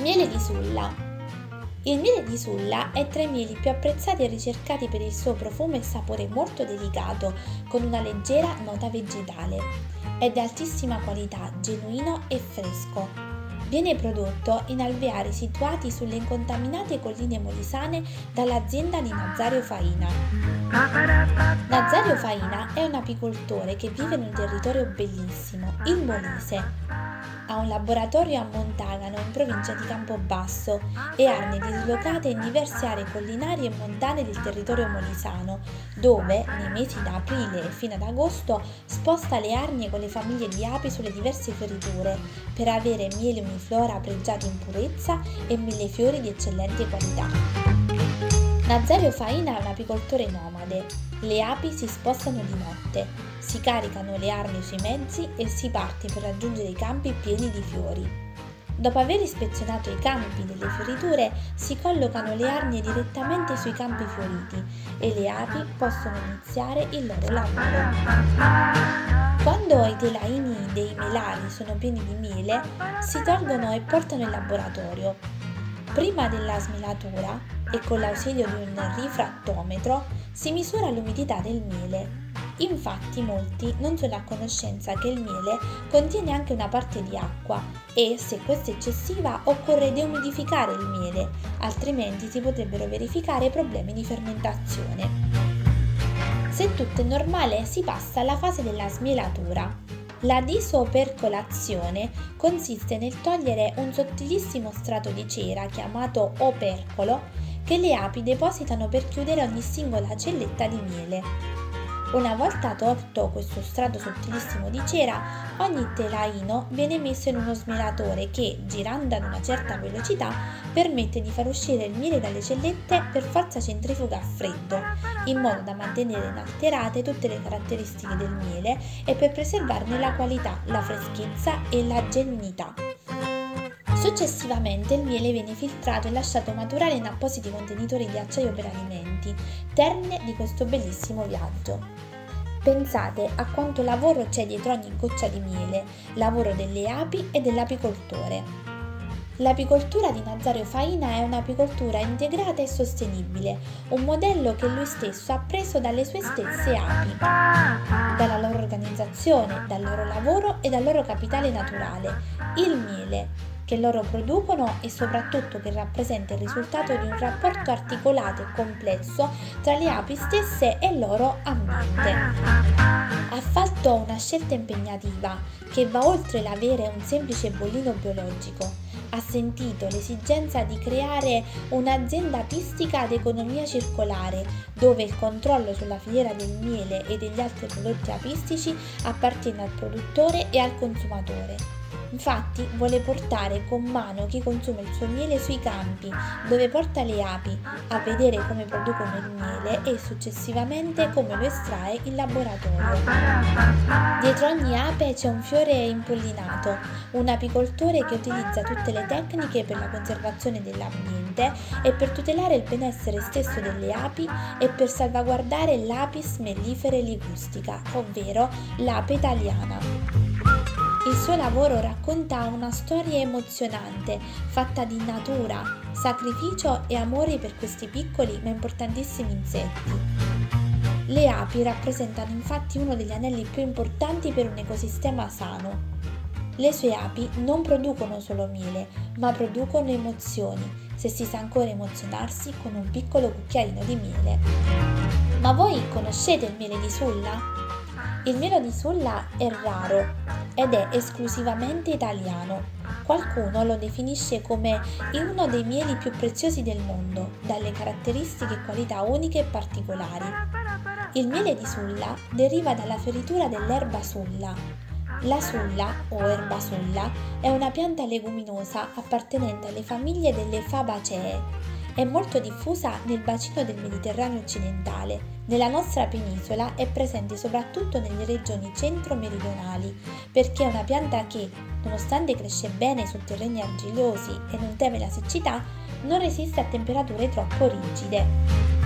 Miele di Sulla. Il miele di Sulla è tra i mieli più apprezzati e ricercati per il suo profumo e sapore molto delicato, con una leggera nota vegetale. È di altissima qualità, genuino e fresco. Viene prodotto in alveari situati sulle incontaminate colline molisane dall'azienda di Nazario Faina. Nazario Faina è un apicoltore che vive in un territorio bellissimo, il Molise. Ha un laboratorio a Montagano in provincia di Campobasso e arnie dislocate in diverse aree collinari e montane del territorio molisano, dove nei mesi da aprile fino ad agosto sposta le arnie con le famiglie di api sulle diverse fioriture per avere miele uniflora pregiato in purezza e mille fiori di eccellente qualità. Nazario Faina è un apicoltore nomade. Le api si spostano di notte, si caricano le arnie sui mezzi e si parte per raggiungere i campi pieni di fiori. Dopo aver ispezionato i campi delle fioriture, si collocano le arnie direttamente sui campi fioriti e le api possono iniziare il loro lavoro. Quando i telaini dei melari sono pieni di miele, si tolgono e portano in laboratorio. Prima della smilatura e con l'ausilio di un rifrattometro si misura l'umidità del miele Infatti molti non sono a conoscenza che il miele contiene anche una parte di acqua e se questa è eccessiva occorre deumidificare il miele, altrimenti si potrebbero verificare problemi di fermentazione. Se tutto è normale si passa alla fase della smielatura. La disopercolazione consiste nel togliere un sottilissimo strato di cera chiamato opercolo che le api depositano per chiudere ogni singola celletta di miele. Una volta tolto questo strato sottilissimo di cera, ogni telaino viene messo in uno smelatore che, girando ad una certa velocità, permette di far uscire il miele dalle cellette per forza centrifuga a freddo, in modo da mantenere inalterate tutte le caratteristiche del miele e per preservarne la qualità, la freschezza e la genuinità. Successivamente il miele viene filtrato e lasciato maturare in appositi contenitori di acciaio per alimenti, termine di questo bellissimo viaggio. Pensate a quanto lavoro c'è dietro ogni goccia di miele, lavoro delle api e dell'apicoltore. L'apicoltura di Nazario Faina è un'apicoltura integrata e sostenibile, un modello che lui stesso ha preso dalle sue stesse api, dalla loro organizzazione, dal loro lavoro e dal loro capitale naturale, il miele, che loro producono e soprattutto che rappresenta il risultato di un rapporto articolato e complesso tra le api stesse e il loro ambiente. Ha fatto una scelta impegnativa che va oltre l'avere un semplice bollino biologico ha sentito l'esigenza di creare un'azienda apistica ad economia circolare, dove il controllo sulla filiera del miele e degli altri prodotti apistici appartiene al produttore e al consumatore. Infatti vuole portare con mano chi consuma il suo miele sui campi, dove porta le api, a vedere come producono il miele e successivamente come lo estrae in laboratorio. Dietro ogni ape c'è un fiore impollinato, un apicoltore che utilizza tutte le tecniche per la conservazione dell'ambiente e per tutelare il benessere stesso delle api e per salvaguardare l'apis mellifere ligustica, ovvero l'ape italiana. Il suo lavoro racconta una storia emozionante, fatta di natura, sacrificio e amore per questi piccoli ma importantissimi insetti. Le api rappresentano infatti uno degli anelli più importanti per un ecosistema sano. Le sue api non producono solo miele, ma producono emozioni, se si sa ancora emozionarsi con un piccolo cucchiaino di miele. Ma voi conoscete il miele di Sulla? Il miele di Sulla è raro ed è esclusivamente italiano. Qualcuno lo definisce come uno dei mieli più preziosi del mondo, dalle caratteristiche e qualità uniche e particolari. Il miele di Sulla deriva dalla fioritura dell'erba sulla. La sulla, o erba sulla, è una pianta leguminosa appartenente alle famiglie delle Fabaceae è molto diffusa nel bacino del Mediterraneo occidentale. Nella nostra penisola è presente soprattutto nelle regioni centro-meridionali, perché è una pianta che, nonostante cresce bene su terreni argillosi e non teme la siccità, non resiste a temperature troppo rigide.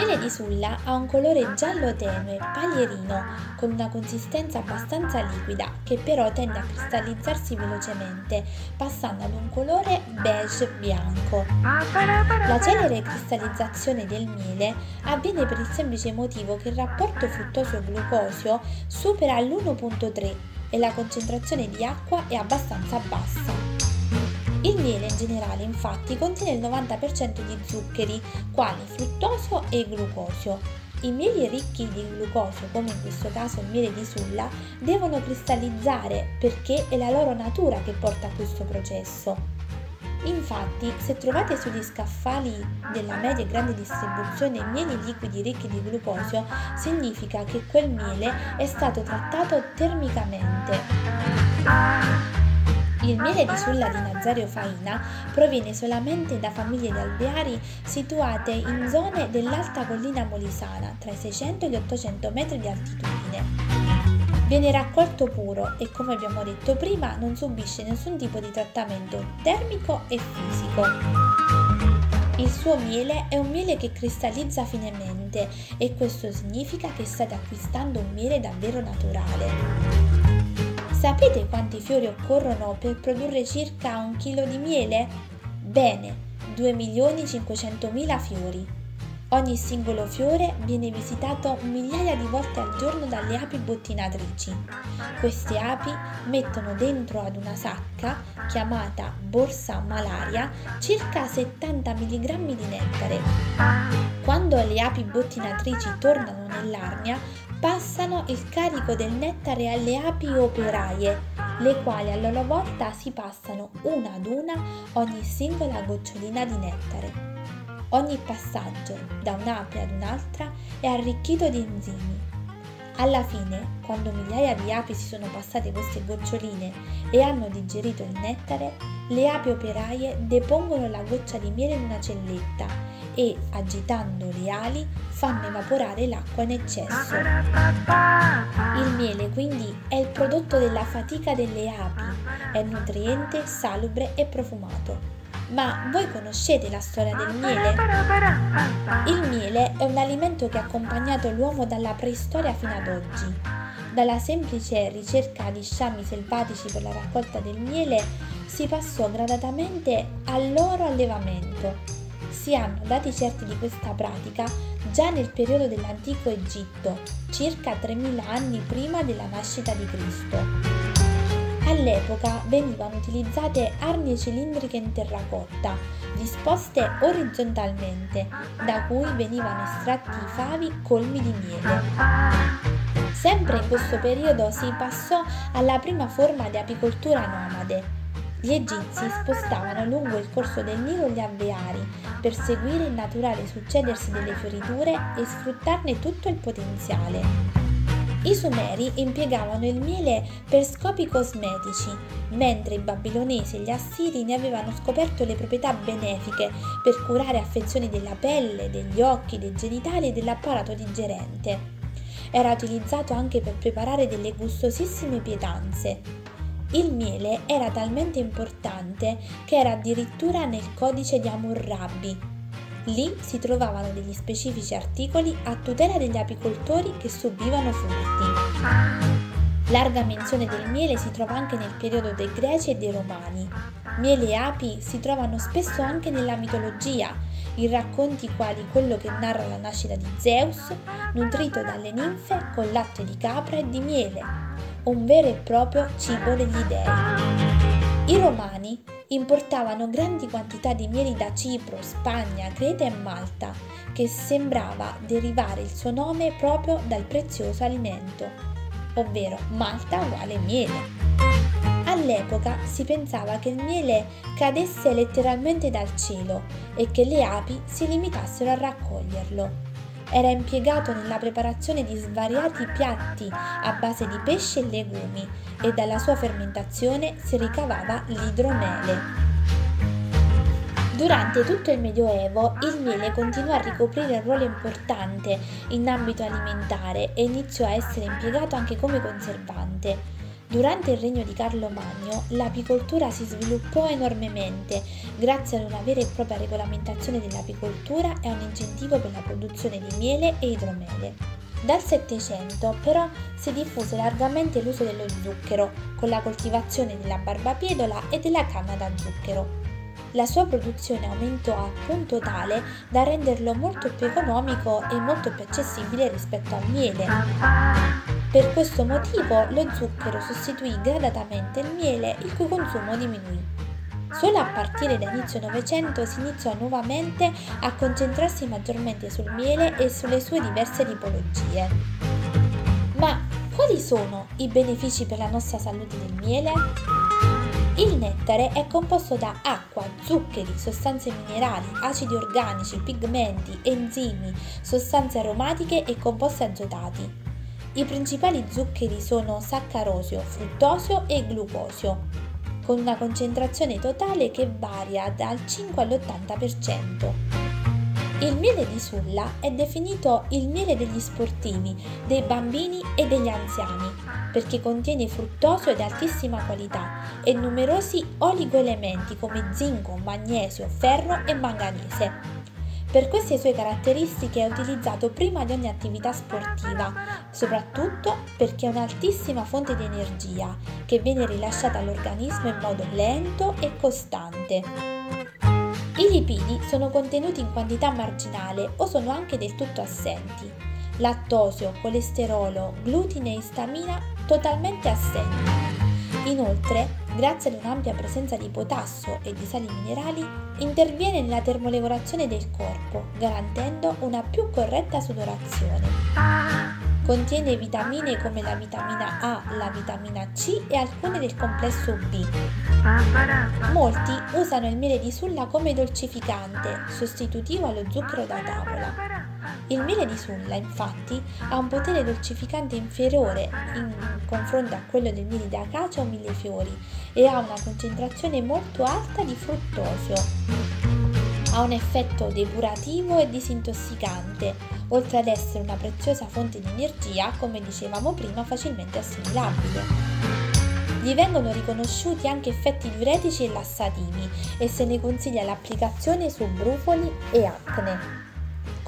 Miele di sulla ha un colore giallo tenue, paglierino, con una consistenza abbastanza liquida che però tende a cristallizzarsi velocemente, passando ad un colore beige bianco. La celere cristallizzazione del miele avviene per il semplice motivo che il rapporto fruttoso-glucosio supera l'1.3 e la concentrazione di acqua è abbastanza bassa. Il miele in generale infatti contiene il 90% di zuccheri, quali fruttosio e glucosio. I mieli ricchi di glucosio, come in questo caso il miele di sulla, devono cristallizzare perché è la loro natura che porta a questo processo. Infatti, se trovate sugli scaffali della media e grande distribuzione mieli liquidi ricchi di glucosio, significa che quel miele è stato trattato termicamente. Il miele di sulla di Nazario Faina proviene solamente da famiglie di alveari situate in zone dell'alta collina molisana, tra i 600 e gli 800 metri di altitudine. Viene raccolto puro e come abbiamo detto prima non subisce nessun tipo di trattamento termico e fisico. Il suo miele è un miele che cristallizza finemente e questo significa che state acquistando un miele davvero naturale. Sapete quanti fiori occorrono per produrre circa un chilo di miele? Bene, 2.500.000 fiori. Ogni singolo fiore viene visitato migliaia di volte al giorno dalle api bottinatrici. Queste api mettono dentro ad una sacca, chiamata borsa malaria, circa 70 mg di nettare. Quando le api bottinatrici tornano nell'arnia, passano il carico del nettare alle api operaie, le quali a loro volta si passano una ad una ogni singola gocciolina di nettare. Ogni passaggio da un'ape ad un'altra è arricchito di enzimi. Alla fine, quando migliaia di api si sono passate queste goccioline e hanno digerito il nettare, le api operaie depongono la goccia di miele in una celletta e, agitando le ali, fanno evaporare l'acqua in eccesso. Il miele quindi è il prodotto della fatica delle api, è nutriente, salubre e profumato. Ma voi conoscete la storia del miele? Il miele è un alimento che ha accompagnato l'uomo dalla preistoria fino ad oggi. Dalla semplice ricerca di sciami selvatici per la raccolta del miele si passò gradatamente al loro allevamento si hanno dati certi di questa pratica già nel periodo dell'antico Egitto, circa 3000 anni prima della nascita di Cristo. All'epoca venivano utilizzate arnie cilindriche in terracotta, disposte orizzontalmente, da cui venivano estratti i favi colmi di miele. Sempre in questo periodo si passò alla prima forma di apicoltura nomade, gli egizi spostavano lungo il corso del Nilo gli alveari per seguire il naturale succedersi delle fioriture e sfruttarne tutto il potenziale. I sumeri impiegavano il miele per scopi cosmetici, mentre i babilonesi e gli assiri ne avevano scoperto le proprietà benefiche per curare affezioni della pelle, degli occhi, dei genitali e dell'apparato digerente. Era utilizzato anche per preparare delle gustosissime pietanze. Il miele era talmente importante che era addirittura nel codice di Hammurabi. Lì si trovavano degli specifici articoli a tutela degli apicoltori che subivano furti. Larga menzione del miele si trova anche nel periodo dei greci e dei romani. Miele e api si trovano spesso anche nella mitologia, in racconti quali quello che narra la nascita di Zeus, nutrito dalle ninfe con latte di capra e di miele, un vero e proprio cibo degli dei. I romani importavano grandi quantità di mieli da Cipro, Spagna, Creta e Malta, che sembrava derivare il suo nome proprio dal prezioso alimento, ovvero Malta uguale miele. All'epoca si pensava che il miele cadesse letteralmente dal cielo e che le api si limitassero a raccoglierlo era impiegato nella preparazione di svariati piatti a base di pesce e legumi e dalla sua fermentazione si ricavava l'idromele. Durante tutto il Medioevo il miele continuò a ricoprire un ruolo importante in ambito alimentare e iniziò a essere impiegato anche come conservante. Durante il regno di Carlo Magno l'apicoltura si sviluppò enormemente grazie ad una vera e propria regolamentazione dell'apicoltura e a un incentivo per la produzione di miele e idromele. Dal Settecento però si diffuse largamente l'uso dello zucchero con la coltivazione della barbapiedola e della canna da zucchero. La sua produzione aumentò a punto tale da renderlo molto più economico e molto più accessibile rispetto al miele. Per questo motivo lo zucchero sostituì gradatamente il miele il cui consumo diminuì. Solo a partire da inizio Novecento si iniziò nuovamente a concentrarsi maggiormente sul miele e sulle sue diverse tipologie. Ma quali sono i benefici per la nostra salute del miele? Il nettare è composto da acqua, zuccheri, sostanze minerali, acidi organici, pigmenti, enzimi, sostanze aromatiche e composti azotati. I principali zuccheri sono saccarosio, fruttosio e glucosio, con una concentrazione totale che varia dal 5 all'80%. Il miele di sulla è definito il miele degli sportivi, dei bambini e degli anziani, perché contiene fruttosio di altissima qualità e numerosi oligoelementi come zinco, magnesio, ferro e manganese. Per queste sue caratteristiche è utilizzato prima di ogni attività sportiva, soprattutto perché è un'altissima fonte di energia che viene rilasciata all'organismo in modo lento e costante. I lipidi sono contenuti in quantità marginale o sono anche del tutto assenti. Lattosio, colesterolo, glutine e istamina totalmente assenti. Inoltre, grazie ad un'ampia presenza di potassio e di sali minerali, interviene nella termoregolazione del corpo, garantendo una più corretta sudorazione. Contiene vitamine come la vitamina A, la vitamina C e alcune del complesso B. Molti usano il miele di sulla come dolcificante, sostitutivo allo zucchero da tavola. Il miele di sulla, infatti, ha un potere dolcificante inferiore in confronto a quello del miele di acacia o millefiori e ha una concentrazione molto alta di fruttosio. Ha un effetto depurativo e disintossicante, oltre ad essere una preziosa fonte di energia, come dicevamo prima, facilmente assimilabile. Gli vengono riconosciuti anche effetti diuretici e lassativi e se ne consiglia l'applicazione su brufoli e acne.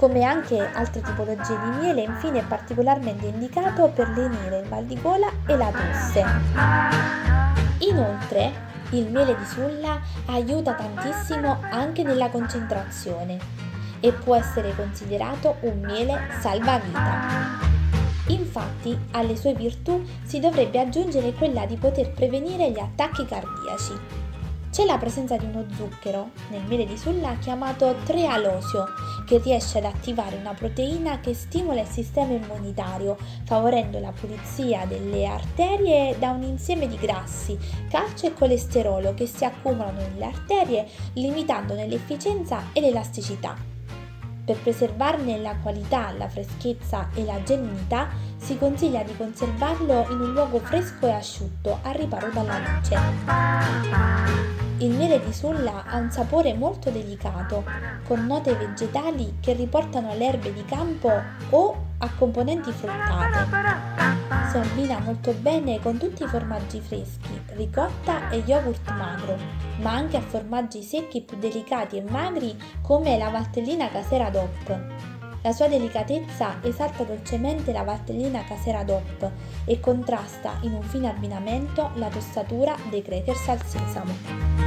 Come anche altre tipologie di miele, infine è particolarmente indicato per lenire il mal di gola e la tosse. Inoltre, il miele di sulla aiuta tantissimo anche nella concentrazione e può essere considerato un miele salvavita. Infatti, alle sue virtù si dovrebbe aggiungere quella di poter prevenire gli attacchi cardiaci. C'è la presenza di uno zucchero nel miele di sulla chiamato trealosio, che riesce ad attivare una proteina che stimola il sistema immunitario, favorendo la pulizia delle arterie da un insieme di grassi, calcio e colesterolo che si accumulano nelle arterie, limitandone l'efficienza e l'elasticità. Per preservarne la qualità, la freschezza e la genuinità si consiglia di conservarlo in un luogo fresco e asciutto, a riparo dalla luce. Il miele di sulla ha un sapore molto delicato, con note vegetali che riportano alle erbe di campo o a componenti fruttate. Si abbina molto bene con tutti i formaggi freschi, ricotta e yogurt magro, ma anche a formaggi secchi più delicati e magri come la valtellina casera DOP. La sua delicatezza esalta dolcemente la valtellina casera DOP e contrasta in un fine abbinamento la tostatura dei crackers al sesamo.